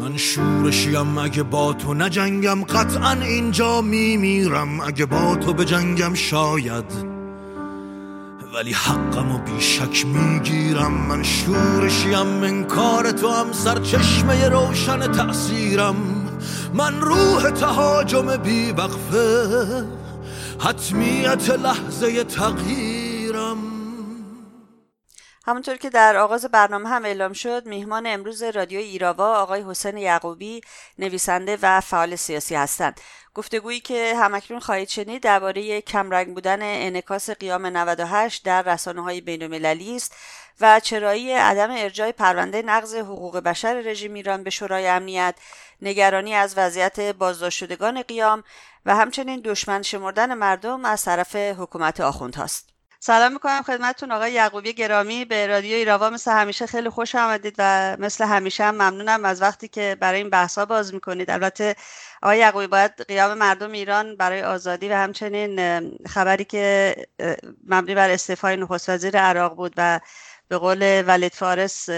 من شورشیم اگه با تو نجنگم قطعا اینجا میمیرم. اگه با تو به جنگم شاید. ولی حقم و بیشک می‌گیرم. من شورشیم کار تو هم سرچشمه روشن تأثیرم. من روح تهاجم بی وقفه حتمیت لحظه تغییرم همونطور که در آغاز برنامه هم اعلام شد میهمان امروز رادیو ایراوا آقای حسین یعقوبی نویسنده و فعال سیاسی هستند گفتگویی که همکنون خواهید شنید درباره کمرنگ بودن انکاس قیام 98 در رسانه های بین است و چرایی عدم ارجاع پرونده نقض حقوق بشر رژیم ایران به شورای امنیت نگرانی از وضعیت بازداشت شدگان قیام و همچنین دشمن شمردن مردم از طرف حکومت آخوند هاست. سلام می‌کنم خدمتتون آقای یعقوبی گرامی به رادیو ایراوا. مثل همیشه خیلی خوش آمدید و مثل همیشه هم ممنونم از وقتی که برای این بحث باز می‌کنید. البته آقای یعقوبی باید قیام مردم ایران برای آزادی و همچنین خبری که مبنی بر استعفای نخست وزیر عراق بود و به قول ولید فارس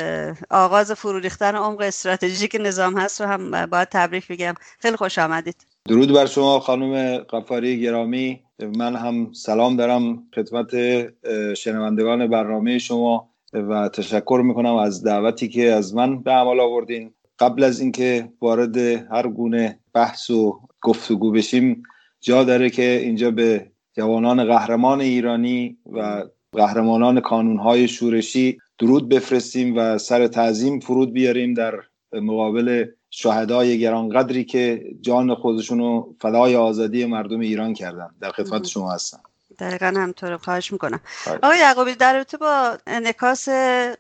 آغاز فرو ریختن عمق استراتژیک نظام هست رو هم باید تبریک بگم. خیلی خوش آمدید. درود بر شما خانم قفاری گرامی. من هم سلام دارم خدمت شنوندگان برنامه شما و تشکر می‌کنم از دعوتی که از من به عمل آوردین. قبل از اینکه وارد هر گونه بحث و گفتگو بشیم جا داره که اینجا به جوانان قهرمان ایرانی و قهرمانان کانونهای شورشی درود بفرستیم و سر تعظیم فرود بیاریم در مقابل شهدای گرانقدری که جان خودشونو فدای آزادی مردم ایران کردن. در خدمت شما هستم. دقیقا همطور خواهش می‌کنم. آقای یعقوبی در رابطه با انعکاس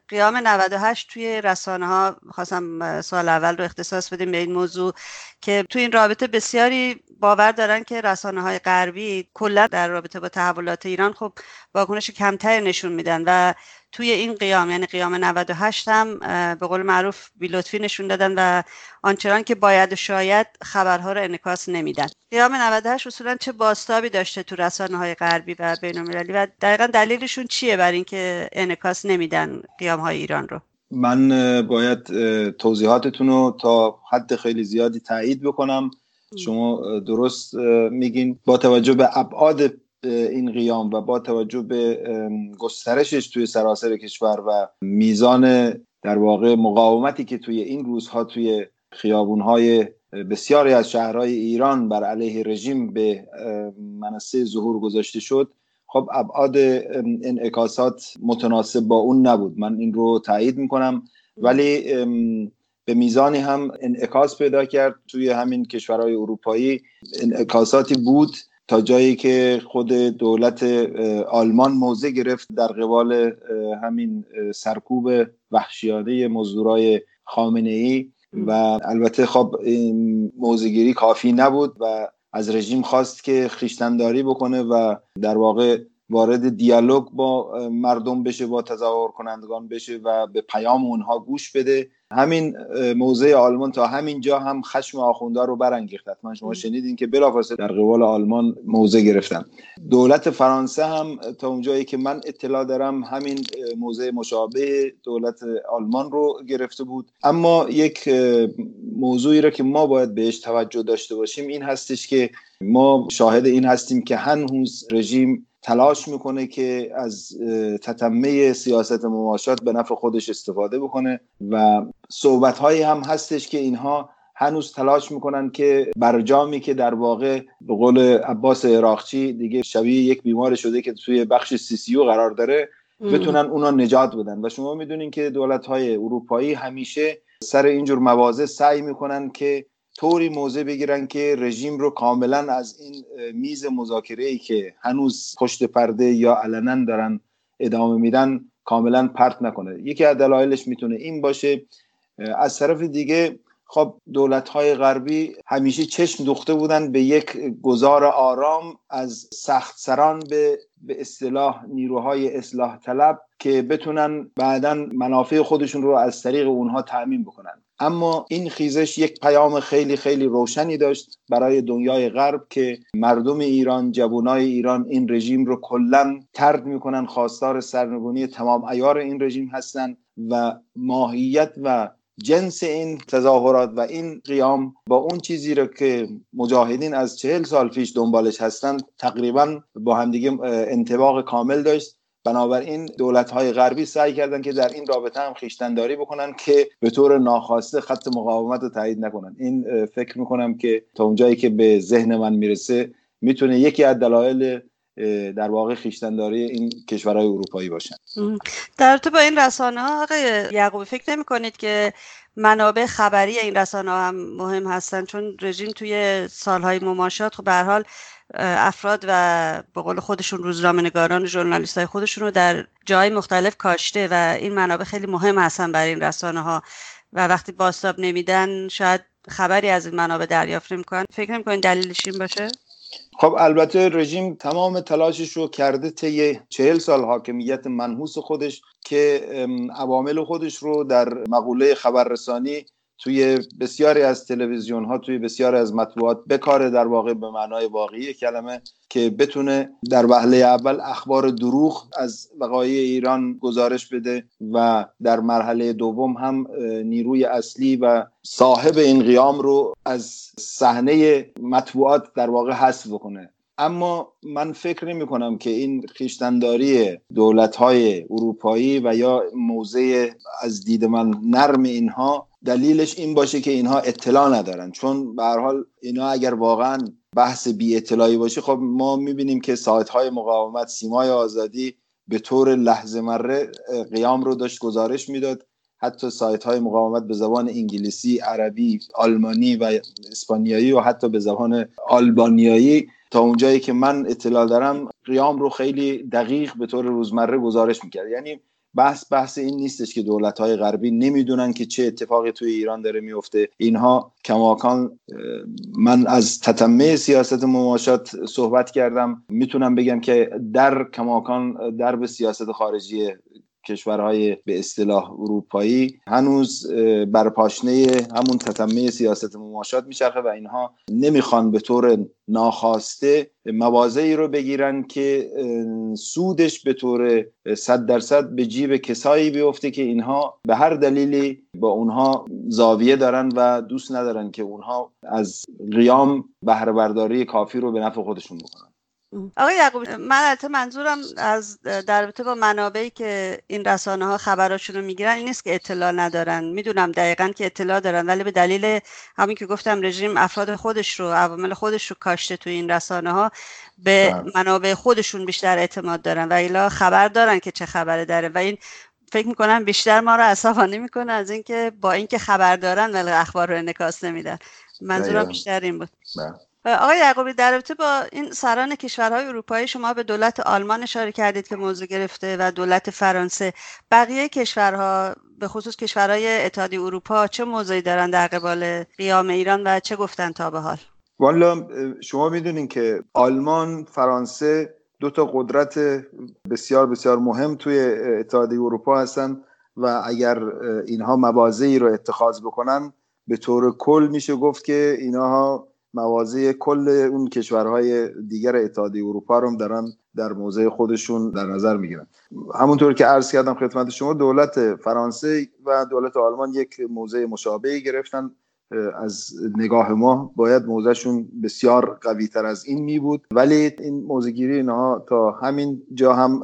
قیام 98 توی رسانه ها خواستم سال اول رو اختصاص بدیم به این موضوع که توی این رابطه بسیاری باور دارن که رسانه های غربی کلا در رابطه با تحولات ایران خب واکنش کمتر نشون میدن و توی این قیام یعنی قیام 98 هم به قول معروف بیلطفی نشون دادن و آنچنان که باید و شاید خبرها رو انکاس نمیدن. قیام 98 اصولا چه باستابی داشته تو رسانه های غربی و بین المللی و دقیقا دلیلشون چیه بر اینکه انکاس نمیدن قیام های ایران رو؟ من باید توضیحاتتون رو تا حد خیلی زیادی تایید بکنم. شما درست میگین. با توجه به ابعاد این قیام و با توجه به گسترشش توی سراسر کشور و میزان در واقع مقاومتی که توی این روزها توی خیابونهای بسیاری از شهرهای ایران بر علیه رژیم به منصه ظهور گذاشته شد خب ابعاد انعکاسات متناسب با اون نبود. من این رو تایید می‌کنم. ولی به میزانی هم انعکاس پیدا کرد توی همین کشورهای اروپایی. انعکاساتی بود تا جایی که خود دولت آلمان موضع گرفت در قبال همین سرکوب وحشیانه مزدورای خامنه ای و البته خب این موضعگیری کافی نبود و از رژیم خواست که خیشتنداری بکنه و در واقع وارد دیالوگ با مردم بشه با تظاهر کنندگان بشه و به پیام اونها گوش بده. همین موضع آلمان تا همین جا هم خشم آخونده رو برانگیخت. حتما شما شنیدین که بلافاصله در قبال آلمان موضع گرفتن. دولت فرانسه هم تا اونجایی که من اطلاع دارم همین موضع مشابه دولت آلمان رو گرفته بود. اما یک موضوعی رو که ما باید بهش توجه داشته باشیم این هستش که ما شاهد این هستیم که هنوز رژیم تلاش می‌کنه که از تتمه سیاست مماشات به نفع خودش استفاده بکنه و صحبت هایی هم هستش که اینها هنوز تلاش می‌کنن که برجامی که در واقع به قول عباس عراقچی دیگه شبیه یک بیمار شده که توی بخش سیسیو قرار داره بتونن اونا نجات بدن. و شما می‌دونین که دولت های اروپایی همیشه سر اینجور موازه سعی می‌کنن که طوری موضع بگیرن که رژیم رو کاملا از این میز مذاکره ای که هنوز پشت پرده یا علنا دارن ادامه میدن کاملا پرت نکنه. یکی از دلایلش می‌تونه این باشه از طرف دیگه خب دولت های غربی همیشه چشم دوخته بودن به یک گذار آرام از سخت سران به به اصطلاح نیروهای اصلاح طلب که بتونن بعدا منافع خودشون رو از طریق اونها تأمین بکنن. اما این خیزش یک پیام خیلی خیلی روشنی داشت برای دنیای غرب که مردم ایران جوانای ایران این رژیم رو کلا ترد می‌کنن خواستار سرنگونی تمام ایار این رژیم هستند و ماهیت و جنس این تظاهرات و این قیام با اون چیزی رو که مجاهدین از چهل سال پیش دنبالش هستند تقریبا با همدیگه انتباق کامل داشت. بنابراین دولت های غربی سعی کردن که در این رابطه هم خیشتنداری بکنن که به طور ناخواسته خط مقاومت رو تایید نکنن این فکر می‌کنم که تا اونجایی که به ذهن من می‌رسه می‌تونه یکی از دلایل در واقع خیشتنداری این کشورهای اروپایی باشن. در تو با این رسانه ها آقای یعقوبی فکر نمی کنید که منابع خبری این رسانه ها هم مهم هستن؟ چون رژیم توی سالهای مماشات خب به حال افراد و به قول خودشون روزنامه نگاران ژورنالیست های خودشون رو در جای مختلف کاشته و این منابع خیلی مهم هستن برای این رسانه ها و وقتی باستاب نمیدن شاید خبری از این منابع دریافت نمی‌کنن. فکر نمی‌کنین دلیلش این باشه؟ خب البته رژیم تمام تلاشش رو کرده طی چهل سال حاکمیت منحوس خودش که عوامل خودش رو در مقوله خبررسانی توی بسیاری از تلویزیون ها توی بسیاری از مطبوعات بکاره در واقع به معنای واقعی کلمه که بتونه در وهله اول اخبار دروغ از وقایع ایران گزارش بده و در مرحله دوم هم نیروی اصلی و صاحب این قیام رو از صحنه مطبوعات در واقع حذف بکنه. اما من فکر نمی کنم که این خیشتنداری دولت های اروپایی و یا موضع از دید من نرم اینها دلیلش این باشه که اینها اطلاع ندارن. چون به حال اینا اگر واقعا بحث بی اطلاعی باشه خب ما می‌بینیم که سایت های مقاومت سیمای آزادی به طور لحظه مره قیام رو داشت گزارش می‌داد. حتی سایت های مقاومت به زبان انگلیسی، عربی، آلمانی و اسپانیایی و حتی به زبان آلبانیایی تا اونجایی که من اطلاع دارم قیام رو خیلی دقیق به طور روزمره گزارش می‌کرد. یعنی بحث بحث این نیستش که دولت های غربی نمی‌دونن که چه اتفاقی توی ایران داره میفته اینها کماکان من از تتمه سیاست مماشات صحبت کردم. می‌تونم بگم که در کماکان در به سیاست خارجی کشورهای به اصطلاح اروپایی هنوز بر پاشنه همون تتمه سیاست مماشات میچرخه و اینها نمی‌خوان به طور ناخواسته موازهی رو بگیرن که سودش به طور صد درصد به جیب کسایی بیفته که اینها به هر دلیلی با اونها زاویه دارن و دوست ندارن که اونها از قیام بهره برداری کافی رو به نفع خودشون بکنن. آقای یعقوبی من البته منظورم از در رابطه با منابعی که این رسانه ها خبراشون رو می‌گیرن این نیست که اطلاع ندارن. می‌دونم دقیقا که اطلاع دارن ولی به دلیل همین که گفتم رژیم افراد خودش رو عوامل خودش رو کاشته توی این رسانه ها به بله. منابع خودشون بیشتر اعتماد دارن و ایلا خبر دارن که چه خبره داره. و این فکر می‌کنم بیشتر ما رو عصبانی می‌کنه از اینکه با اینکه خبر دارن ولی اخبار رو انکاس نمیدن. منظورم بیشتر این بود. بله. آقای یعقوبی در رابطه با این سران کشورهای اروپایی شما به دولت آلمان اشاره کردید که موضوع گرفته و دولت فرانسه. بقیه کشورها به خصوص کشورهای اتحادیه اروپا چه موضعی دارن در قبال قیام ایران و چه گفتن تا به حال؟ والا شما می‌دونین که آلمان فرانسه دو تا قدرت بسیار بسیار مهم توی اتحادیه اروپا هستن و اگر اینها موازی رو اتخاذ بکنن به طور کل میشه گفت که اینها موازی کل اون کشورهای دیگر اتحادیه اروپا رو دارن در موضع خودشون در نظر می‌گیرن. همونطور که عرض کردم خدمت شما دولت فرانسه و دولت آلمان یک موضع مشابهی گرفتن. از نگاه ما باید موضعشون بسیار قوی تر از این می بود ولی این موضعگیری اینها تا همین جا هم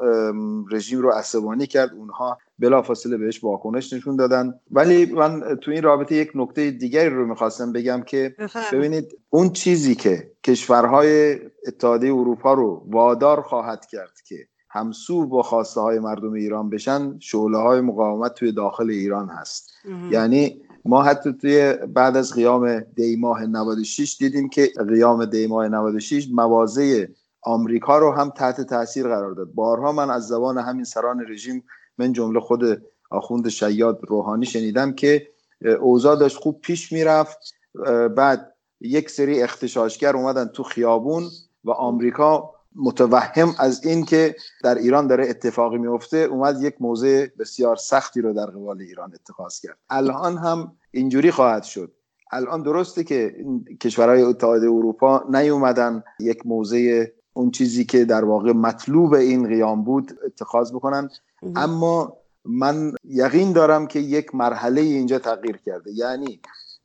رژیم رو عصبانی کرد. اونها بلافاصله بهش واکنش نشون دادن. ولی من تو این رابطه یک نکته دیگری رو می‌خواستم بگم که ببینید اون چیزی که کشورهای اتحادیه اروپا رو وادار خواهد کرد که همسو با خواسته های مردم ایران بشن شعله های مقاومت توی داخل ایران هست. یعنی ما حتی توی بعد از قیام دی ماه 96 دیدیم که قیام دی ماه 96 موازه آمریکا رو هم تحت تاثیر قرار داد. بارها من از زبان همین سران رژیم من جمله خود آخوند شیاد روحانی شنیدم که اوضاع داشت خوب پیش می‌رفت. بعد یک سری اختشاشگر اومدن تو خیابون و آمریکا متوهم از این که در ایران داره اتفاقی میفته اومد یک موضع بسیار سختی رو در قبال ایران اتخاذ کرد. الان هم اینجوری خواهد شد. الان درسته که کشورهای اتحاد اروپا نیومدن یک موضع اون چیزی که در واقع مطلوب این قیام بود اتخاذ بکنن. اما من یقین دارم که یک مرحله اینجا تغییر کرده. یعنی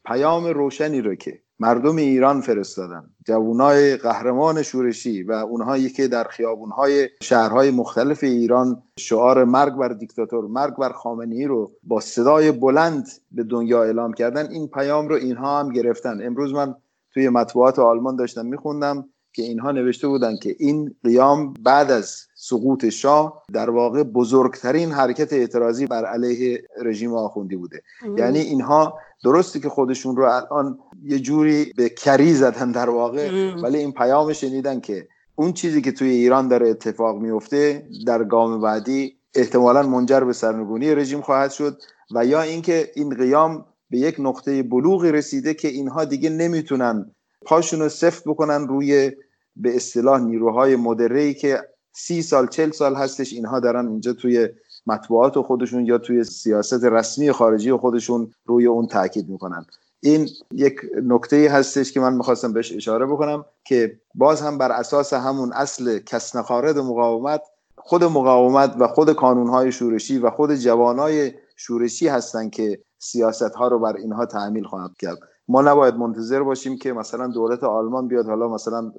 پیام روشنی رو که مردم ایران فرستادن جوانای قهرمان شورشی و اونهایی که در خیابونهای شهرهای مختلف ایران شعار مرگ بر دیکتاتور مرگ بر خامنه‌ای رو با صدای بلند به دنیا اعلام کردن این پیام رو اینها هم گرفتن. امروز من توی مطبوعات آلمان داشتم میخوندم که اینها نوشته بودن که این قیام بعد از سقوط شاه در واقع بزرگترین حرکت اعتراضی بر علیه رژیم آخوندی بوده. یعنی اینها درستی که خودشون رو الان یه جوری به کری زدن در واقع ولی این پیام شنیدن که اون چیزی که توی ایران داره اتفاق میفته در گام بعدی احتمالا منجر به سرنگونی رژیم خواهد شد و یا اینکه این قیام به یک نقطه بلوغی رسیده که اینها دیگه نمی‌تونن پاشون رو سفت بکنن روی به اصطلاح نیروهای مدرهی که سی سال چل سال هستش اینها دارن اینجا توی مطبوعات خودشون یا توی سیاست رسمی خارجی خودشون روی اون تاکید می‌کنن. این یک نکته هستش که من می‌خواستم بهش اشاره بکنم که باز هم بر اساس همون اصل کسنخارد مقاومت خود مقاومت و خود کانونهای شورشی و خود جوانای شورشی هستن که سیاست ها رو بر اینها تعمیل خواهد کرد. ما نباید منتظر باشیم که مثلا دولت آلمان بیاد حالا مثلا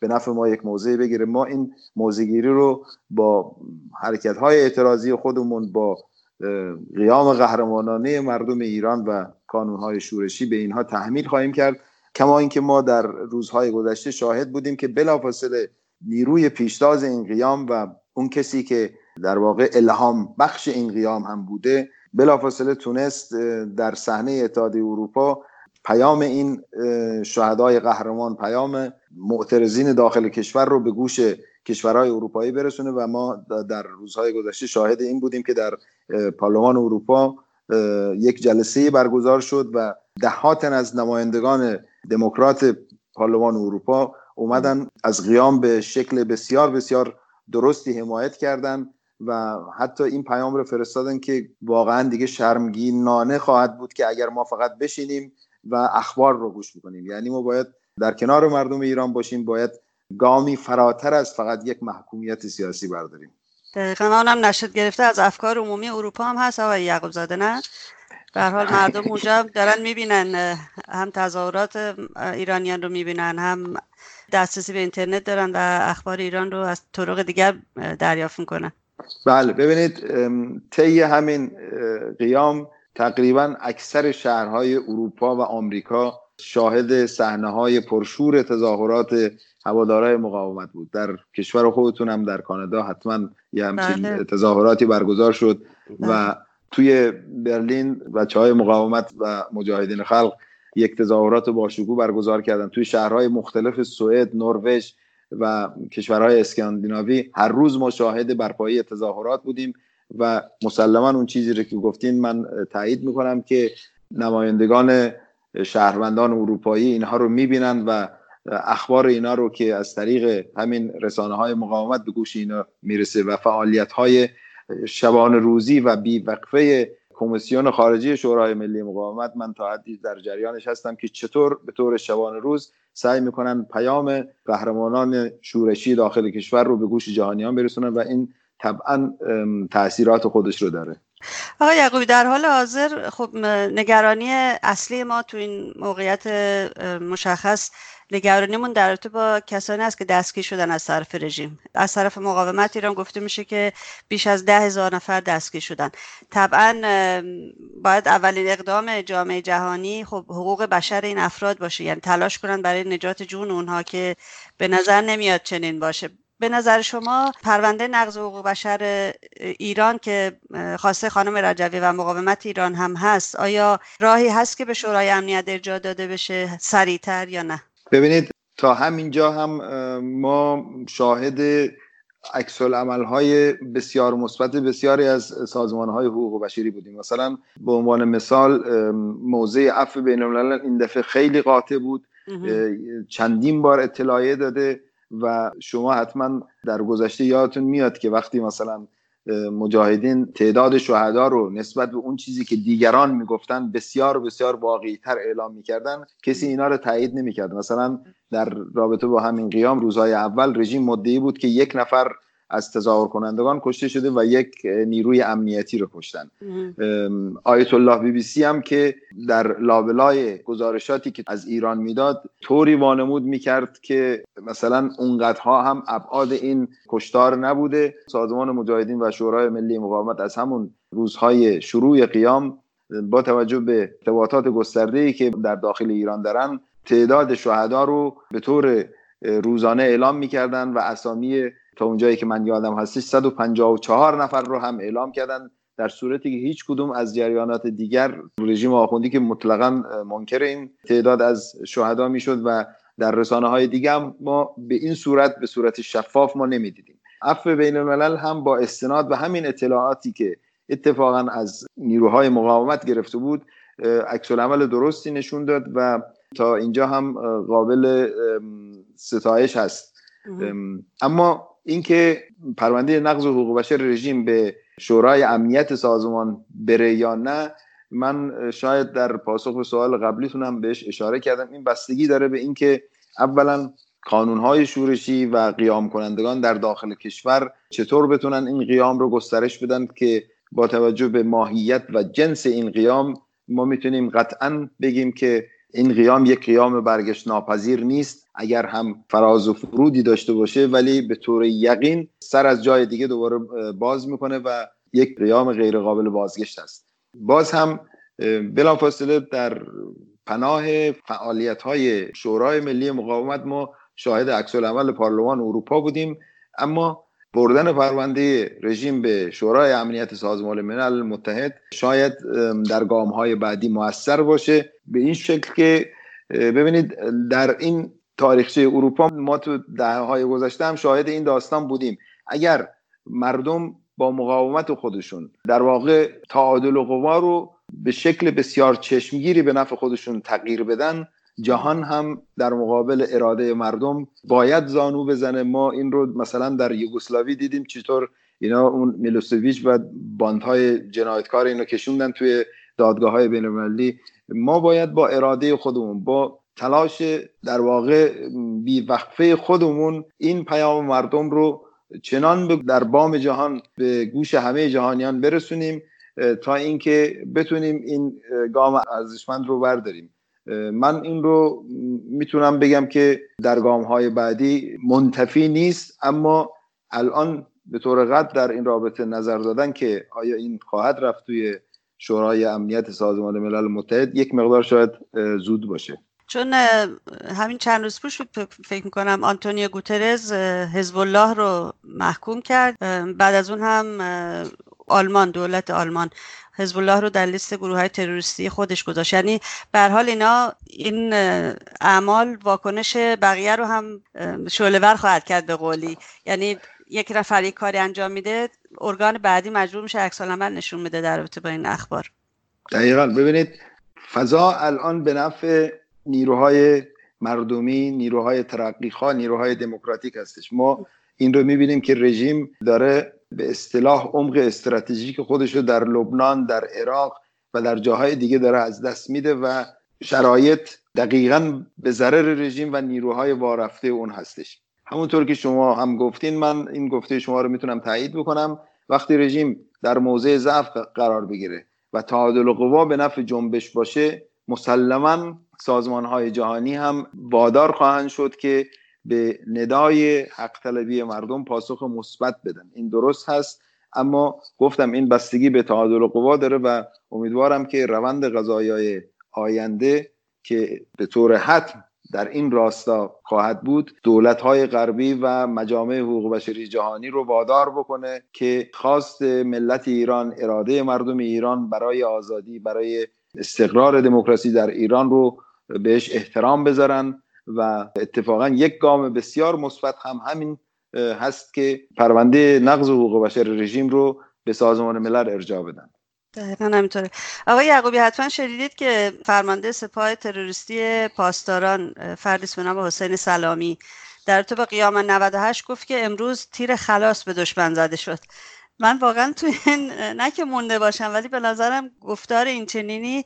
به نفع ما یک موضع بگیره. ما این موضعگیری رو با حرکت های اعتراضی خودمون با قیام قهرمانانه مردم ایران و های شورشی به اینها تحمیل خواهیم کرد. کما اینکه ما در روزهای گذشته شاهد بودیم که بلافاصله نیروی پیشتاز این قیام و اون کسی که در واقع الهام بخش این قیام هم بوده بلافاصله تونست در صحنه اتحادیه اروپا پیام این شهدای قهرمان پیام معترضین داخل کشور رو به گوش کشورهای اروپایی برسونه و ما در روزهای گذشته شاهد این بودیم که در پارلمان اروپا یک جلسه برگزار شد و دهات از نمایندگان دموکرات پارلمان اروپا اومدن از قیام به شکل بسیار بسیار درستی حمایت کردند و حتی این پیام رو فرستادن که واقعا دیگه شرمگینانه خواهد بود که اگر ما فقط بشینیم و اخبار رو گوش بکنیم یعنی ما باید در کنار مردم ایران باشیم باید گامی فراتر از فقط یک محکومیت سیاسی برداریم. دقیقا اونم نشد گرفته. از افکار عمومی اروپا هم هست آقای یعقوب زاده نه؟ به حال مردم اونجا دارن می‌بینن هم تظاهرات ایرانیان رو می‌بینن هم دسترسی به اینترنت دارن و اخبار ایران رو از طرق دیگر دریافت می‌کنن. بله ببینید طی همین قیام تقریبا اکثر شهرهای اروپا و آمریکا شاهد صحنه های پرشور تظاهرات هوادارهای مقاومت بود در کشور خودتون هم در کانادا حتما یه همچین بله. تظاهراتی برگزار شد و بله. توی برلین بچه های مقاومت و مجاهدین خلق یک تظاهرات باشکوه برگزار کردن توی شهرهای مختلف سوئد، نروژ و کشورهای اسکاندیناوی هر روز ما شاهد برپایی تظاهرات بودیم و مسلما اون چیزی رو که گفتین من تایید می‌کنم که نمایندگان شهروندان اروپایی اینها رو می‌بینن و اخبار اینا رو که از طریق همین رسانه های مقاومت به گوش اینا می‌رسه و فعالیت های شبان روزی و بیوقفه کمیسیون خارجی شورای ملی مقاومت من تا حدی در جریانش هستم که چطور به طور شبان روز سعی می‌کنن پیام قهرمانان شورشی داخل کشور رو به گوش جهانیان برسونن و این طبعا تاثیرات خودش رو داره. آقای یعقوبی در حال حاضر خب نگرانی اصلی ما تو این موقعیت مشخص نگرانیمون در رابطه با کسانی است که دستگیر شدن از طرف رژیم. از طرف مقاومت ایران گفته میشه که بیش از ده هزار نفر دستگیر شدن. طبعا باید اولین اقدام جامعه جهانی خب حقوق بشر این افراد باشه. یعنی تلاش کنن برای نجات جون اونها که به نظر نمیاد چنین باشه. به نظر شما پرونده نقض حقوق بشر ایران که خواسته خانم رجوی و مقاومت ایران هم هست آیا راهی هست که به شورای امنیت ارجاع داده بشه سریعتر یا نه؟ ببینید تا همینجا هم ما شاهد عکس های بسیار مثبت بسیاری از سازمان های حقوق بشری بودیم. مثلا به عنوان مثال موضع عفو بین الملل این دفعه خیلی قاطع بود. چندین بار اطلاعیه داده. و شما حتما در گذشته یادتون میاد که وقتی مثلا مجاهدین تعداد شهدا رو نسبت به اون چیزی که دیگران می‌گفتن بسیار بسیار واقعی تر اعلام می‌کردن کسی اینا رو تایید نمی‌کرد. مثلا در رابطه با همین قیام روزهای اول رژیم مدعی بود که یک نفر از تظاهر کنندگان کشته شده و یک نیروی امنیتی رو کشتن. آیت الله بی بی سی هم که در لابلای گزارشاتی که از ایران می‌داد طوری وانمود می‌کرد که مثلا اونقدرها هم ابعاد این کشتار نبوده. سازمان مجاهدین و شورای ملی مقاومت از همون روزهای شروع قیام با توجه به ارتباطات گسترده که در داخل ایران دارن تعداد شهدا رو به طور روزانه اعلام می‌کردن و اسامی تا اونجایی که من یادم هستش 154 نفر رو هم اعلام کردن. در صورتی که هیچ کدوم از جریانات دیگر رژیم آخوندی که مطلقا منکر این تعداد از شهدا می‌شد و در رسانه های دیگه هم ما به این صورت به صورت شفاف ما نمی‌دیدیم. عفو بین الملل هم با استناد به همین اطلاعاتی که اتفاقا از نیروهای مقاومت گرفته بود عکس عمل درستی نشون داد و تا اینجا هم قابل ستایش هست. اما اینکه پرونده نقض حقوق بشر رژیم به شورای امنیت سازمان بره یا نه من شاید در پاسخ به سوال قبلیتونم بهش اشاره کردم. این بستگی داره به اینکه اولا قانونهای شورشی و قیام کنندگان در داخل کشور چطور بتونن این قیام رو گسترش بدن که با توجه به ماهیت و جنس این قیام ما می‌تونیم قطعا بگیم که این قیام یک قیام برگشت ناپذیر نیست. اگر هم فراز و فرودی داشته باشه ولی به طور یقین سر از جای دیگه دوباره باز می‌کنه و یک قیام غیر قابل بازگشت است. باز هم بلافاصله در پناه فعالیت های شورای ملی مقاومت ما شاهد عکس عمل پارلمان اروپا بودیم. اما بردن پرونده رژیم به شورای امنیت سازمان ملل متحد شاید در گام های بعدی موثر باشه. به این شکل که ببینید در این تاریخچه اروپا ما تو دهه های گذشته هم شاهد این داستان بودیم. اگر مردم با مقاومت خودشون در واقع تعادل قوا رو به شکل بسیار چشمگیری به نفع خودشون تغییر بدن جهان هم در مقابل اراده مردم باید زانو بزنه. ما این رو مثلا در یوگسلاوی دیدیم چطور اینا اون میلوسویچ و باندهای جنایتکار اینو کشوندن توی دادگاه های بین ما باید با اراده خودمون با تلاش در واقع وقفه خودمون این پیام مردم رو چنان در بام جهان به گوش همه جهانیان برسونیم تا اینکه بتونیم این گام ارزشمند رو برداریم. من این رو می‌تونم بگم که در گام های بعدی منتفی نیست اما الان به طور قطع در این رابطه نظر دادن که آیا این خواهد رفت توی شورای امنیت سازمان ملل متحد یک مقدار شاید زود باشه. چون همین چند روز پیش فکر می‌کنم آنتونیو گوترز حزب الله رو محکوم کرد. بعد از اون هم آلمان دولت آلمان حزب الله رو در لیست گروه های تروریستی خودش گذاشت. یعنی به حال اینا این اعمال واکنش بقیه رو هم شعله خواهد کرد به قولی. یعنی یک نفر یک کاری انجام میده ارگان بعدی مجبور میشه عکس نشون میده در رابطه با این اخبار. دقیقا. ببینید فضا الان به نفع نیروهای مردمی نیروهای ترقیخواه نیروهای دموکراتیک هستش. ما این رو می‌بینیم که رژیم داره به اصطلاح عمق استراتژیک خودش رو در لبنان در عراق و در جاهای دیگه داره از دست میده و شرایط دقیقا به ضرر رژیم و نیروهای وارفته اون هستش. همونطور که شما هم گفتین من این گفته شما رو می‌تونم تایید بکنم. وقتی رژیم در موضع ضعف قرار بگیره و تعادل قوا به نفع جنبش باشه مسلما سازمان های جهانی هم وادار خواهند شد که به ندای حق طلبی مردم پاسخ مثبت بدن. این درست هست اما گفتم این بستگی به تعادل قوا داره و امیدوارم که روند غذایای آینده که به طور حتم در این راستا خواهد بود دولت های غربی و مجامع حقوق بشری جهانی رو وادار بکنه که خواست ملت ایران اراده مردم ایران برای آزادی برای استقرار دموکراسی در ایران رو بهش احترام بذارن. و اتفاقا یک گام بسیار مثبت هم همین هست که پرونده نقض حقوق بشر رژیم رو به سازمان ملل ارجاع بدن. دقیقا همینطوره. آقای یعقوبی حتما شنیدید که فرمانده سپاه تروریستی پاسداران فردی به نام حسین سلامی در تو قیام 98 گفت که امروز تیر خلاص به دشمن زده شد. من واقعا تو این نه که مونده باشم ولی به نظرم گفتار این چنینی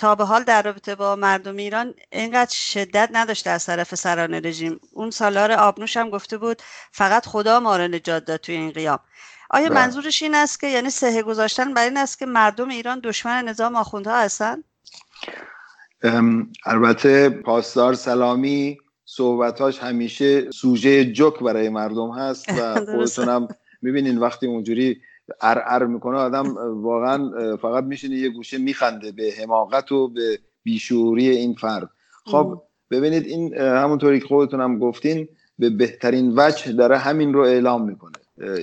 تا به حال در رابطه با مردم ایران اینقدر شدت نداشته از طرف سران رژیم. اون سالار آبنوش هم گفته بود فقط خدا ما رو نجات داد توی این قیام. آیا بله. منظورش این است که یعنی سهه گذاشتن برای این است که مردم ایران دشمن نظام آخوندها هستن؟ البته پاسدار سلامی صحبتاش همیشه سوژه جک برای مردم هست و خودتونم می‌بینین وقتی اونجوری ار ار می‌کنه آدم واقعا فقط میشینه یه گوشه میخنده به حماقت و به بیشوری این فرد. خب ببینید این همونطوری که خودتونم گفتین به بهترین وجه داره همین رو اعلام می‌کنه.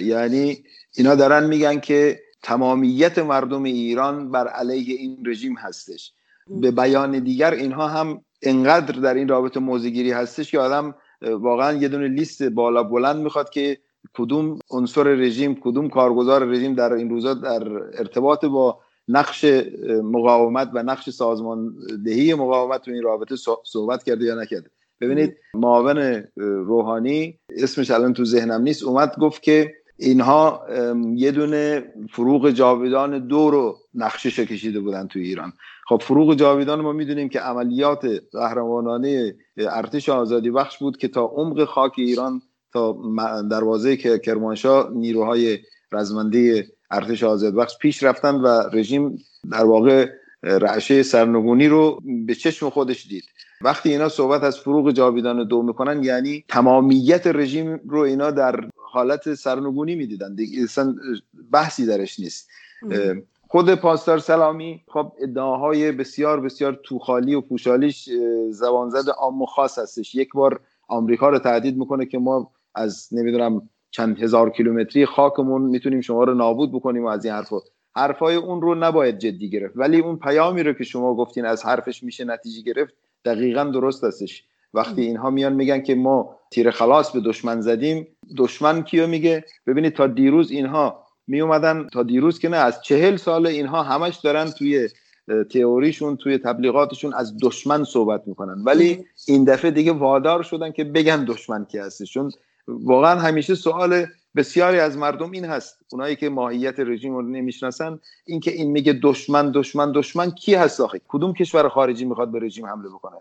یعنی اینا دارن میگن که تمامیت مردم ایران بر علیه این رژیم هستش. به بیان دیگر اینها هم انقدر در این رابطه موزگیری هستش که آدم واقعا یه دونه لیست بالا بلند می‌خواد که کدوم عنصر رژیم کدوم کارگزار رژیم در این روزا در ارتباط با نقش مقاومت و نقش سازماندهی مقاومت تو این رابطه صحبت کرده یا نکرده؟ ببینید معاون روحانی اسمش الان تو ذهنم نیست. اومد گفت که اینها یه دونه فروغ جاویدان دو رو نقشش کشیده بودن تو ایران. خب فروغ جاویدان ما می‌دونیم که عملیات قهرمانانه ارتش آزادی بخش بود که تا عمق خاک ایران تا دروازه که کرمانشاه نیروهای رزمنده ارتش آزاد بخش پیش رفتن و رژیم در واقع رعشه سرنگونی رو به چشم خودش دید. وقتی اینا صحبت از فروغ جاویدان دو می‌کنن یعنی تمامیت رژیم رو اینا در حالت سرنگونی می‌دیدن. اصلا بحثی درش نیست. خود پاسدار سلامی خب ادعاهای بسیار بسیار توخالی و پوشالیش زبانزد عام و خاص هستش. یک بار آمریکا رو تهدید می‌کنه که ما از نمی‌دونم چند هزار کیلومتری خاکمون می‌تونیم شما رو نابود بکنیم و از این حرفا. حرفای اون رو نباید جدی گرفت. ولی اون پیامی رو که شما گفتین از حرفش میشه نتیجه گرفت دقیقا درست هستش. وقتی اینها میان میگن که ما تیر خلاص به دشمن زدیم دشمن کیو میگه؟ ببینید تا دیروز اینها می اومدن تا دیروز که نه از چهل سال اینها همش دارن توی تئوریشون توی تبلیغاتشون از دشمن صحبت می‌کنن. ولی این دفعه دیگه وادار شدن که بگن دشمن کی هستش. چون واقعا همیشه سوال بسیاری از مردم این هست. اونایی که ماهیت رژیم رو نمی‌شناسن این که این میگه دشمن دشمن دشمن کی هست آخه؟ کدوم کشور خارجی می‌خواد به رژیم حمله بکنه؟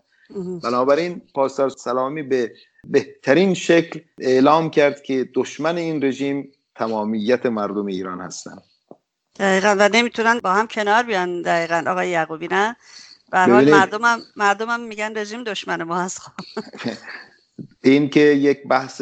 بنابراین پاسدار سلامی به بهترین شکل اعلام کرد که دشمن این رژیم تمامیت مردم ایران هستن. دقیقا. و نمی‌تونن با هم کنار بیان دقیقا. آقای یعقوبی نه؟ به حال مردم هم, مردم هم میگن رژیم دشمن ما هست. خب. این که یک بحث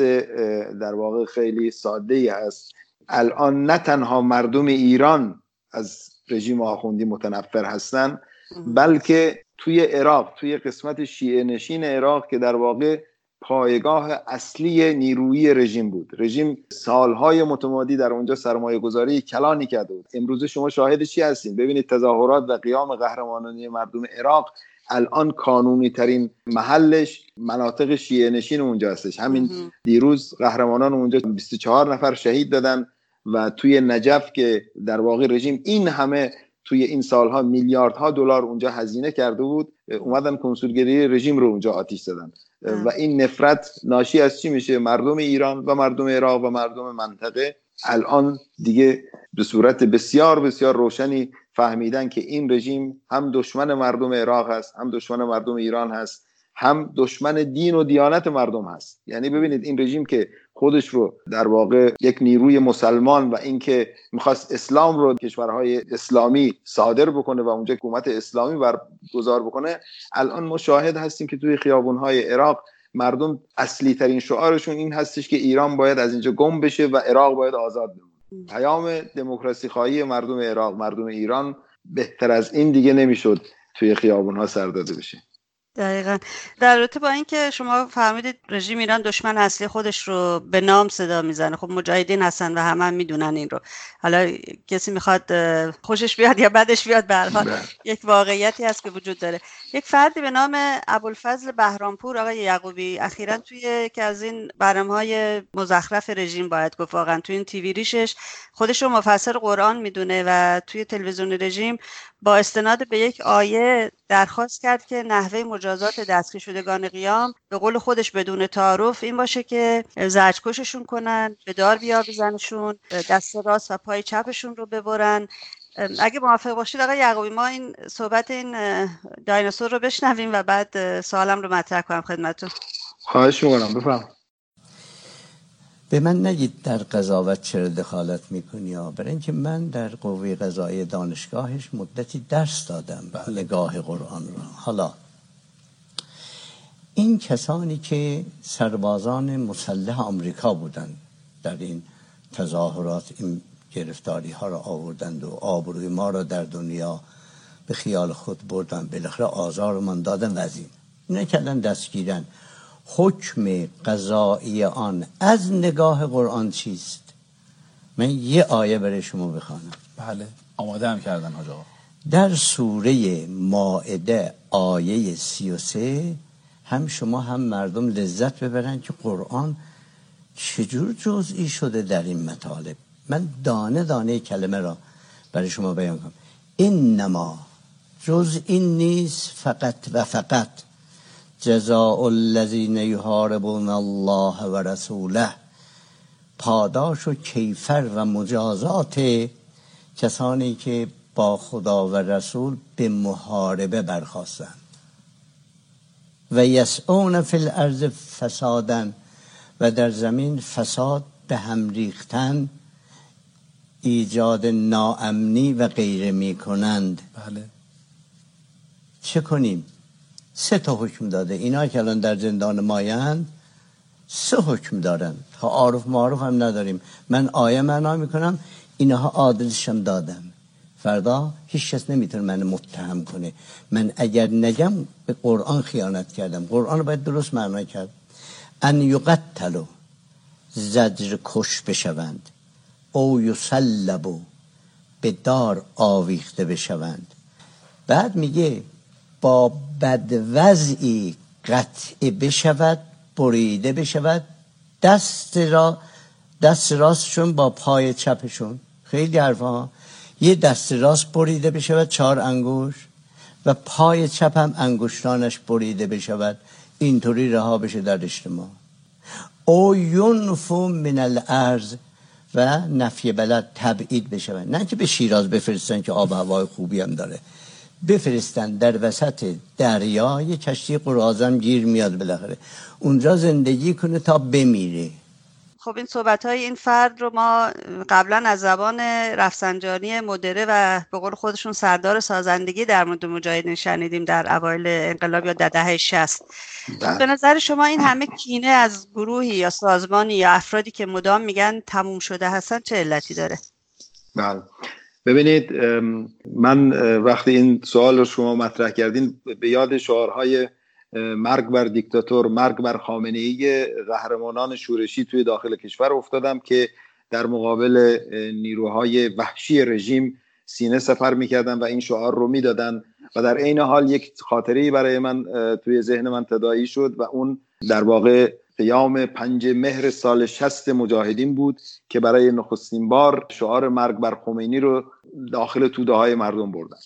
در واقع خیلی ساده ای هست. الان نه تنها مردم ایران از رژیم آخوندی متنفر هستن بلکه توی عراق توی قسمت شیعه نشین عراق که در واقع پایگاه اصلی نیرویی رژیم بود. رژیم سالهای متمادی در اونجا سرمایه گذاری کلانی کرده بود. امروز شما شاهد چی هستین؟ ببینید تظاهرات و قیام قهرمانانی مردم عراق الان کانونی ترین محلش مناطق شیعه نشین اونجا هستش. همین دیروز قهرمانان اونجا 24 نفر شهید دادن و توی نجف که در واقع رژیم این همه توی این سالها میلیاردها دلار اونجا هزینه کرده بود اومدن کنسولگری رژیم رو اونجا آتیش زدن. و این نفرت ناشی از چی میشه؟ مردم ایران و مردم عراق و مردم منطقه. الان دیگه به صورت بسیار بسیار روشنی فهمیدن که این رژیم هم دشمن مردم عراق هست هم دشمن مردم ایران هست هم دشمن دین و دیانت مردم هست. یعنی ببینید این رژیم که خودش رو در واقع یک نیروی مسلمان و اینکه می‌خواست اسلام رو کشورهای اسلامی صادر بکنه و اونجا حکومت اسلامی برگزار بکنه الان مشاهد هستیم که توی خیابونهای عراق مردم اصلی ترین شعارشون این هستش که ایران باید از اینجا گم بشه و عراق باید آزاد بمونه. پیام دموکراسی خواهی مردم عراق مردم ایران بهتر از این دیگه نمی‌شد توی خیابونها سر داده بشه دقیقا. در رابطه با اینکه شما فهمیدید رژیم ایران دشمن اصلی خودش رو به نام صدا می‌زنه خب مجاهدین هستن و همه هم می‌دونن این رو. حالا کسی می‌خواد خوشش بیاد یا بدش بیاد به حال بله. یک واقعیتی هست که وجود داره. یک فردی به نام ابوالفضل بهرامپور آقای یعقوبی اخیرا توی که از این های مزخرف رژیم باید گفت واقعا. توی این تیوی ریشش خودش رو مفسر قرآن می‌دونه و توی تلویزیون رژیم با استناد به یک آیه درخواست کرد که نحوه مجازات دستگیر شدگان قیام به قول خودش بدون تعارف این باشه که زجکششون کنن به دار بیاویزنشون دست راست و پای چپشون رو ببرن. اگه موافق باشید آقای یعقوبی ما این صحبت این دایناسور رو بشنویم و بعد سوالم رو مطرح کنم خدمتتون. خواهش می‌کنم بفهم به من نگید در قضاوت چرا دخالت می‌کنی برای اینکه من در قوه قضایی دانشگاهش مدتی درس دادم بله. نگاه قرآن را. حالا این کسانی که سربازان مسلح آمریکا بودند در این تظاهرات این گرفتاری ها را آوردند و آبروی ما را در دنیا به خیال خود بردن بالاخره آزار من دادن وزین اینا کردن دستگیرن. حکم قضایی آن از نگاه قرآن چیست؟ من یه آیه برای شما بخوانم. بله. آماده هم کردن آقا. در سوره ماعده آیه سی و سه هم شما هم مردم لذت ببرن که قرآن چجور جزئی شده در این مطالب؟ من دانه دانه کلمه را برای شما بیان کنم. اینما جز این نیست فقط و فقط. جزاء الذین یحاربون الله و رسوله. پاداش و کیفر و مجازات کسانی که با خدا و رسول به محاربه برخواستند و یسعون فی الارض فسادن و در زمین فساد به هم ریختن ایجاد ناامنی و غیره می کنند بله. چه کنیم؟ سه تا حکم داده. اینا که الان در زندان مایند سه حکم دارن. تا عارف معارف هم نداریم. من آیه معنا می‌کنم اینها عادلشم دادم فردا هیچ کس نمی‌تونه من متهم کنه. من اگر نگم به قرآن خیانت کردم. قرآن رو باید درست معنا کرد. ان یقتلو زجر کش بشوند. او یسلبو به دار آویخته بشوند. بعد میگه با بدوضعی قطع بشود بریده بشود دست را دست راستشون با پای چپشون. خیلی حرفا. یه دست راست بریده بشود چهار انگوش و پای چپ هم انگشتانش بریده بشود. اینطوری رها بشه در اجتماع. او ینفو من الارض و نفی بلد تبعید بشود. نه که به شیراز بفرستن که آب هوای خوبی هم داره. بفرستن در وسط دریا یه کشتی قرازم گیر میاد بالاخره. اونجا زندگی کنه تا بمیره. خب این صحبت های این فرد رو ما قبلا از زبان رفسنجانی مدره و به قول خودشون سردار سازندگی در مورد مجاهدین شنیدیم در اوایل انقلاب یا در دهه 60 بله. به نظر شما این همه کینه از گروهی یا سازمانی یا افرادی که مدام میگن تموم شده هستن چه علتی داره؟ بله. ببینید من وقتی این سوال رو شما مطرح کردین به یاد شعارهای مرگ بر دیکتاتور مرگ بر خامنه ای قهرمانان شورشی توی داخل کشور افتادم که در مقابل نیروهای وحشی رژیم سینه سفر می‌کردن و این شعار رو می‌دادن و در عین حال یک خاطره برای من توی ذهن من تدایی شد و اون در واقع قیام پنج مهر سال شست مجاهدین بود که برای نخستین بار شعار مرگ بر خمینی رو داخل توده های مردم بردن.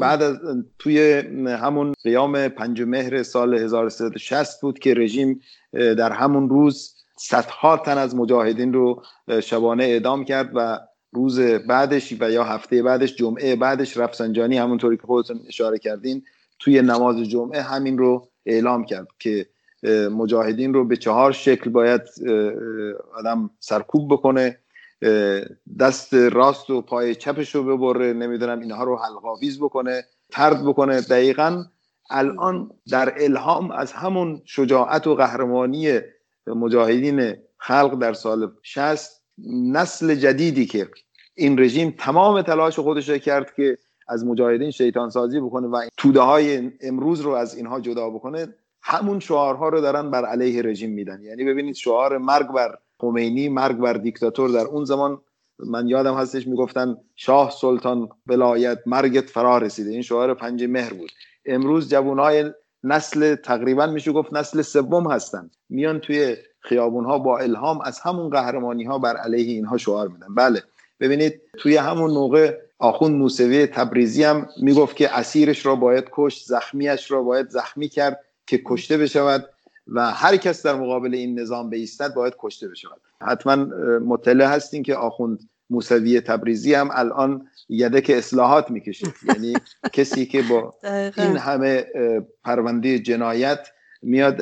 بعد از توی همون قیام پنج مهر سال 1360 بود که رژیم در همون روز صدها تن از مجاهدین رو شبانه اعدام کرد و روز بعدش و یا هفته بعدش جمعه بعدش رفسنجانی همونطوری که خودتون اشاره کردین توی نماز جمعه همین رو اعلام کرد که مجاهدین رو به چهار شکل باید آدم سرکوب بکنه. دست راست و پای چپش رو ببره نمی‌دونم اینها رو حلقاویز بکنه ترد بکنه. دقیقا الان در الهام از همون شجاعت و قهرمانی مجاهدین خلق در سال 60 نسل جدیدی که این رژیم تمام تلاش خودش کرد که از مجاهدین شیطان سازی بکنه و توده های امروز رو از اینها جدا بکنه همون شعارها رو دارن بر علیه رژیم میدن. یعنی ببینید شعار مرگ بر خمینی مرگ بر دیکتاتور. در اون زمان من یادم هستش می‌گفتن شاه سلطان ولایت مرگت فرا رسیده. این شعار پنج مهر بود. امروز جوانهای نسل تقریبا میشه گفت نسل سوم هستن. میان توی خیابون ها با الهام از همون قهرمانی ها بر علیه اینها شعار میدن. بله ببینید توی همون موقع آخون موسوی تبریزی هم می‌گفت که اسیرش را باید کشت زخمیش را باید زخمی کرد که کشته بشود. و هر کس در مقابل این نظام بیستد باید کشته بشود. حتما مطلع هستین که آخوند موسوی تبریزی هم الان یدک اصلاحات می‌کشه. یعنی کسی که با این همه پرونده جنایت میاد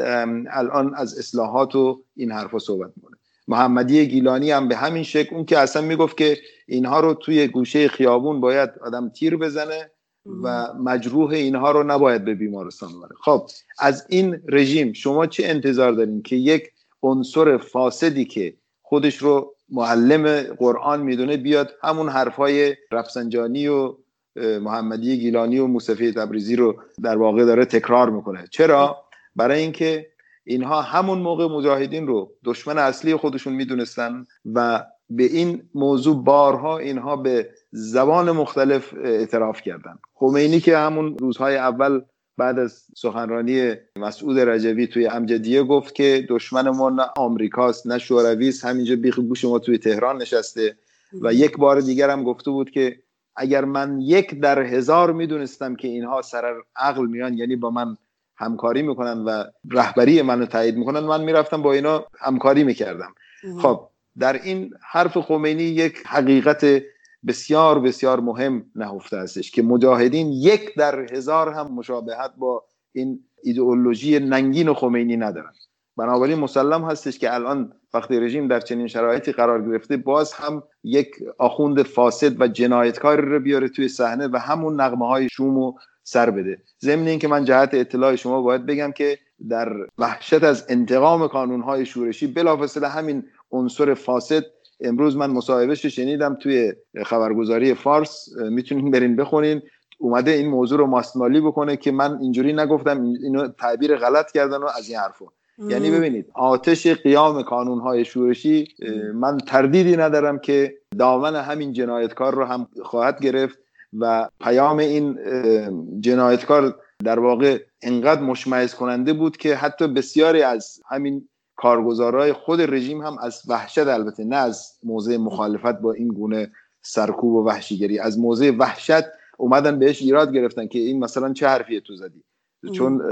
الان از اصلاحات و این حرفا صحبت می‌کنه. محمدی گیلانی هم به همین شکل اون که اصلا می‌گفت که اینها رو توی گوشه خیابون باید آدم تیر بزنه. و مجروح اینها رو نباید به بیمارستان ببره خب از این رژیم شما چه انتظار دارین که یک عنصر فاسدی که خودش رو معلم قرآن می‌دونه بیاد همون حرفای رفسنجانی و محمدی گیلانی و موسفی تبریزی رو در واقع داره تکرار می‌کنه. چرا؟ برای اینکه اینها همون موقع مجاهدین رو دشمن اصلی خودشون می‌دونستن و به این موضوع بارها اینها به زبان مختلف اعتراف کردن. خمینی که همون روزهای اول بعد از سخنرانی مسعود رجوی توی امجدیه گفت که دشمن ما نه آمریکاست نه شوروی است همینجا بیخ گوش ما توی تهران نشسته. و یک بار دیگر هم گفته بود که اگر من یک در هزار می‌دونستم که اینها سر عقل میان یعنی با من همکاری می‌کنن و رهبری منو تایید می‌کنن من می‌رفتم با اینا همکاری می‌کردم. خب در این حرف خمینی یک حقیقت بسیار بسیار مهم نهفته هستش که مجاهدین یک در هزار هم مشابهت با این ایدئولوژی ننگین خمینی ندارن. بنابراین مسلم هستش که الان وقتی رژیم در چنین شرایطی قرار گرفته باز هم یک آخوند فاسد و جنایتکار رو بیاره توی صحنه و همون نغمه های شوم سر بده. ضمن اینکه من جهت اطلاع شما باید بگم که در وحشت از انتقام های شورشی بلافاصله همین عنصر فاسد. امروز من مصاحبهش شنیدم توی خبرگزاری فارس. می‌تونین برین بخونین. اومده این موضوع رو ماستمالی بکنه که من اینجوری نگفتم اینو تعبیر غلط کردن و از این حرفو. یعنی ببینید آتش قیام های شورشی من تردیدی ندارم که دامن همین جنایتکار رو هم خواهد گرفت و پیام این جنایتکار در واقع انقدر مشمعز کننده بود که حتی بسیاری از همین کارگزارای خود رژیم هم از وحشت البته نه از موضع مخالفت با این گونه سرکوب و وحشیگری از موضع وحشت اومدن بهش ایراد گرفتن که این مثلا چه حرفیه تو زدی. چون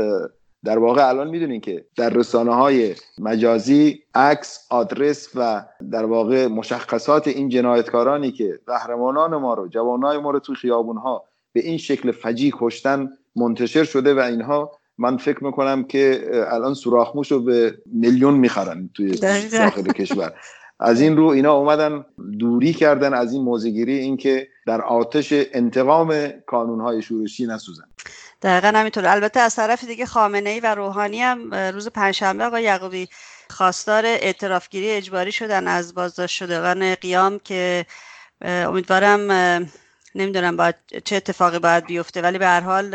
در واقع الان می‌دونین که در رسانه های مجازی عکس آدرس و در واقع مشخصات این جنایتکارانی که قهرمانان ما رو جوانای ما رو توی خیابون ها به این شکل فجی کشتن منتشر شده و اینها من فکر می‌کنم که الان سوراخموش رو به میلیون می‌خرن توی داخل کشور. از این رو اینا اومدن دوری کردن از این موزگیری اینکه در آتش انتقام کانونهای شورشی نسوزن. دقیقا همینطور. البته از طرف دیگه خامنه ای و روحانی هم روز پنجشنبه آقای یعقوبی خواستار اعترافگیری اجباری شدن از بازداشت شدگان قیام که امیدوارم نمی‌دونم باید چه اتفاقی باید بیفته ولی به هر حال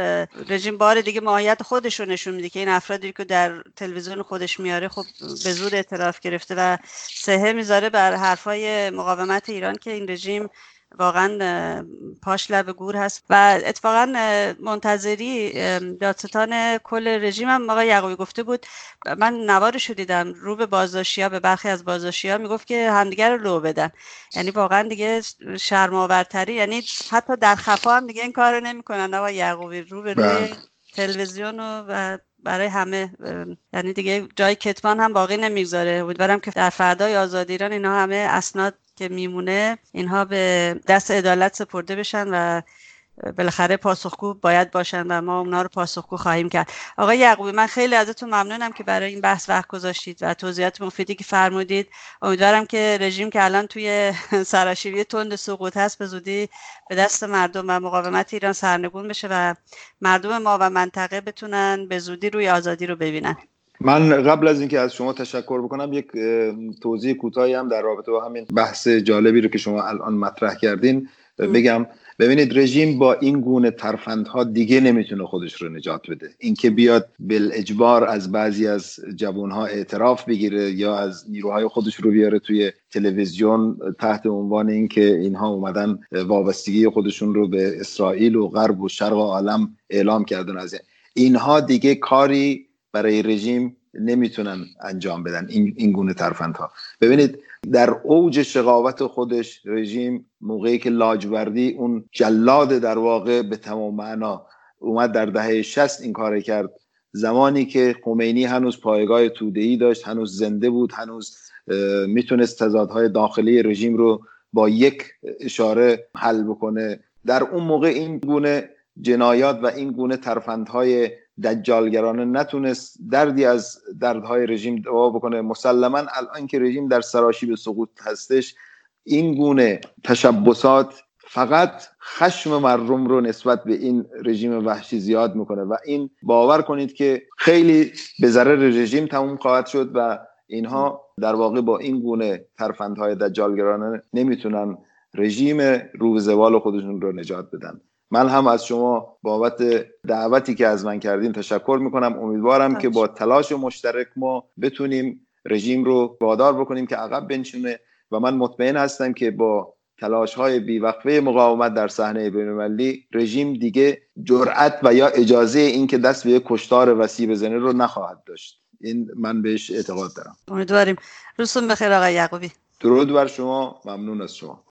رژیم بار دیگه ماهیت خودش رو نشون میده که این افرادی که در تلویزیون خودش میاره خب به زور اعتراف گرفته و سهه می‌ذاره بر حرفای مقاومت ایران که این رژیم واقعا پاش لب گور هست. و اتفاقا منتظری دادستان کل رژیم هم آقای یعقوبی گفته بود. من نوارش دیدم رو به بازداشتی ها به برخی از بازداشتی ها می‌گفت که همدیگر رو لو بدن. یعنی واقعا دیگه شرماورتری یعنی حتی در خفا هم دیگه این کار رو نمی‌کنن. آقای یعقوبی رو به روی بله. تلویزیون و برای همه یعنی دیگه جای کتمان هم باقی نمی‌گذاره. امیدوارم که در فردای آزادی ایران اینا همه اسناد که میمونه اینها به دست عدالت سپرده بشن و بالاخره پاسخگو باید باشن و ما اونا رو پاسخگو خواهیم کرد. آقای یعقوبی من خیلی ازتون ممنونم که برای این بحث وقت گذاشتید و توضیحات مفیدی که فرمودید. امیدوارم که رژیم که الان توی سراشیبی تند سقوط هست به زودی به دست مردم و مقاومت ایران سرنگون بشه و مردم ما و منطقه بتونن به زودی روی آزادی رو ببینن. من قبل از اینکه از شما تشکر بکنم یک توضیح کوتاهی هم در رابطه با همین بحث جالبی رو که شما الان مطرح کردین بگم. ببینید رژیم با این گونه ترفندها دیگه نمی‌تونه خودش رو نجات بده. اینکه بیاد بل اجبار از بعضی از جوانها اعتراف بگیره یا از نیروهای خودش رو بیاره توی تلویزیون تحت عنوان اینکه اینها اومدن وابستگی خودشون رو به اسرائیل و غرب و شرق عالم اعلام کردن. از اینها دیگه کاری برای رژیم نمی‌تونن انجام بدن این, این گونه ترفندها. ببینید در اوج شقاوت خودش رژیم موقعی که لاجوردی اون جلاد در واقع به تمام معنا اومد در دهه 60 این کار کرد. زمانی که خمینی هنوز پایگاه توده‌ای داشت هنوز زنده بود هنوز می‌تونست تضادهای داخلی رژیم رو با یک اشاره حل بکنه. در اون موقع این گونه جنایات و این گونه ترفندهای دجالگرانه نتونست دردی از دردهای رژیم دوا بکنه. مسلما الان که رژیم در سراشیب سقوط هستش این گونه تشبسات فقط خشم مردم رو نسبت به این رژیم وحشی زیاد می‌کنه و این باور کنید که خیلی به ضرر رژیم تموم خواهد شد و اینها در واقع با این گونه ترفندهای دجالگرانه نمی‌تونن رژیم رو زوال خودشون رو نجات بدن. من هم از شما بابت دعوتی که از من کردین تشکر می‌کنم. امیدوارم که با تلاش مشترک ما بتونیم رژیم رو وادار بکنیم که عقب بنشونه و من مطمئن هستم که با تلاش های بیوقفه مقاومت در صحنه بینالمللی رژیم دیگه جرأت و یا اجازه اینکه دست به کشتار وسیع بزنه رو نخواهد داشت. این من بهش اعتقاد دارم. امیدواریم. روزتون بخیر آقای یعقوبی. درود بر شما. ممنون از شما.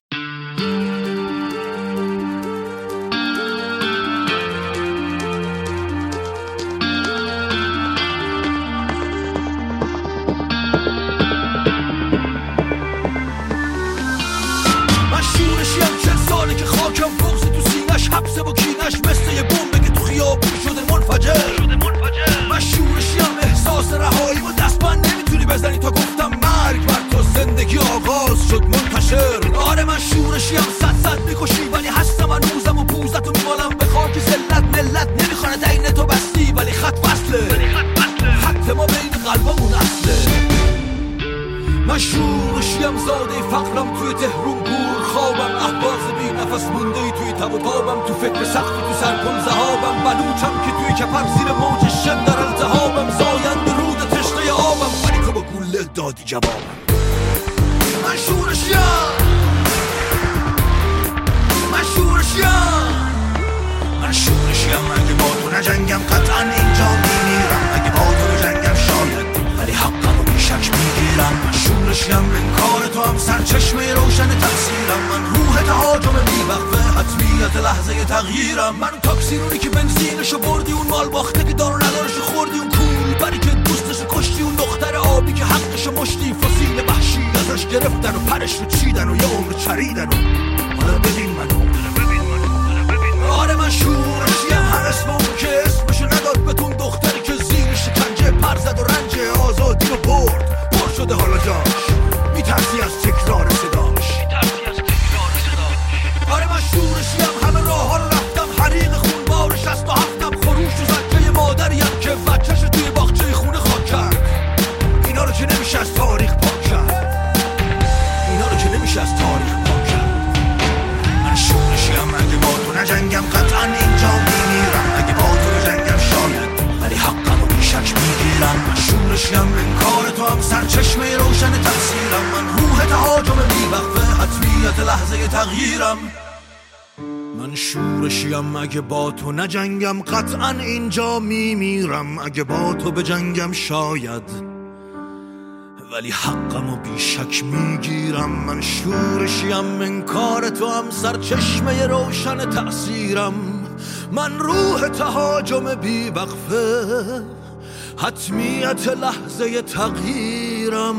حبسه با کینش مثل یه بمب که تو خیابون شده منفجر. من شورشیم احساس رهایی و دست من نمی‌تونی بزنی تا گفتم کپر زیر موج شن در التهابم زاینده رود تشنه آبم ولی تو با گوله دادی جوابم من شورشیم من شورشیم من شورشیم اگه با تو نجنگم قطعا اینجا میمیرم اگه با تو نجنگم شاید ولی حقم رو بیشک می‌گیرم من شورشیم من کار تو هم سرچشمه روشن تقصیرم من تهاجم بیوقفه حتمیت لحظه تغییرم. من تاکسی که بنزینشو بردی اون مال باخته که دارو ندارشو خوردی. اون کول بری که دوستشو کشتی. اون دختر آبی که حقشو مشتی. فسیل وحشی ازش گرفتن و پرش رو چیدن و یه عمر چریدن و حالا ببین منو. آره من شورشیم هر اسمم که اسمشو نداد. تو نجنگم قطعا اینجا میمیرم. اگه با تو بجنگم شاید. ولی حقم و بیشک می‌گیرم. من شورشیم من کار تو هم سرچشمه روشن تأثیرم. من روح تهاجم بیوقفه حتمیت لحظه تغییرم.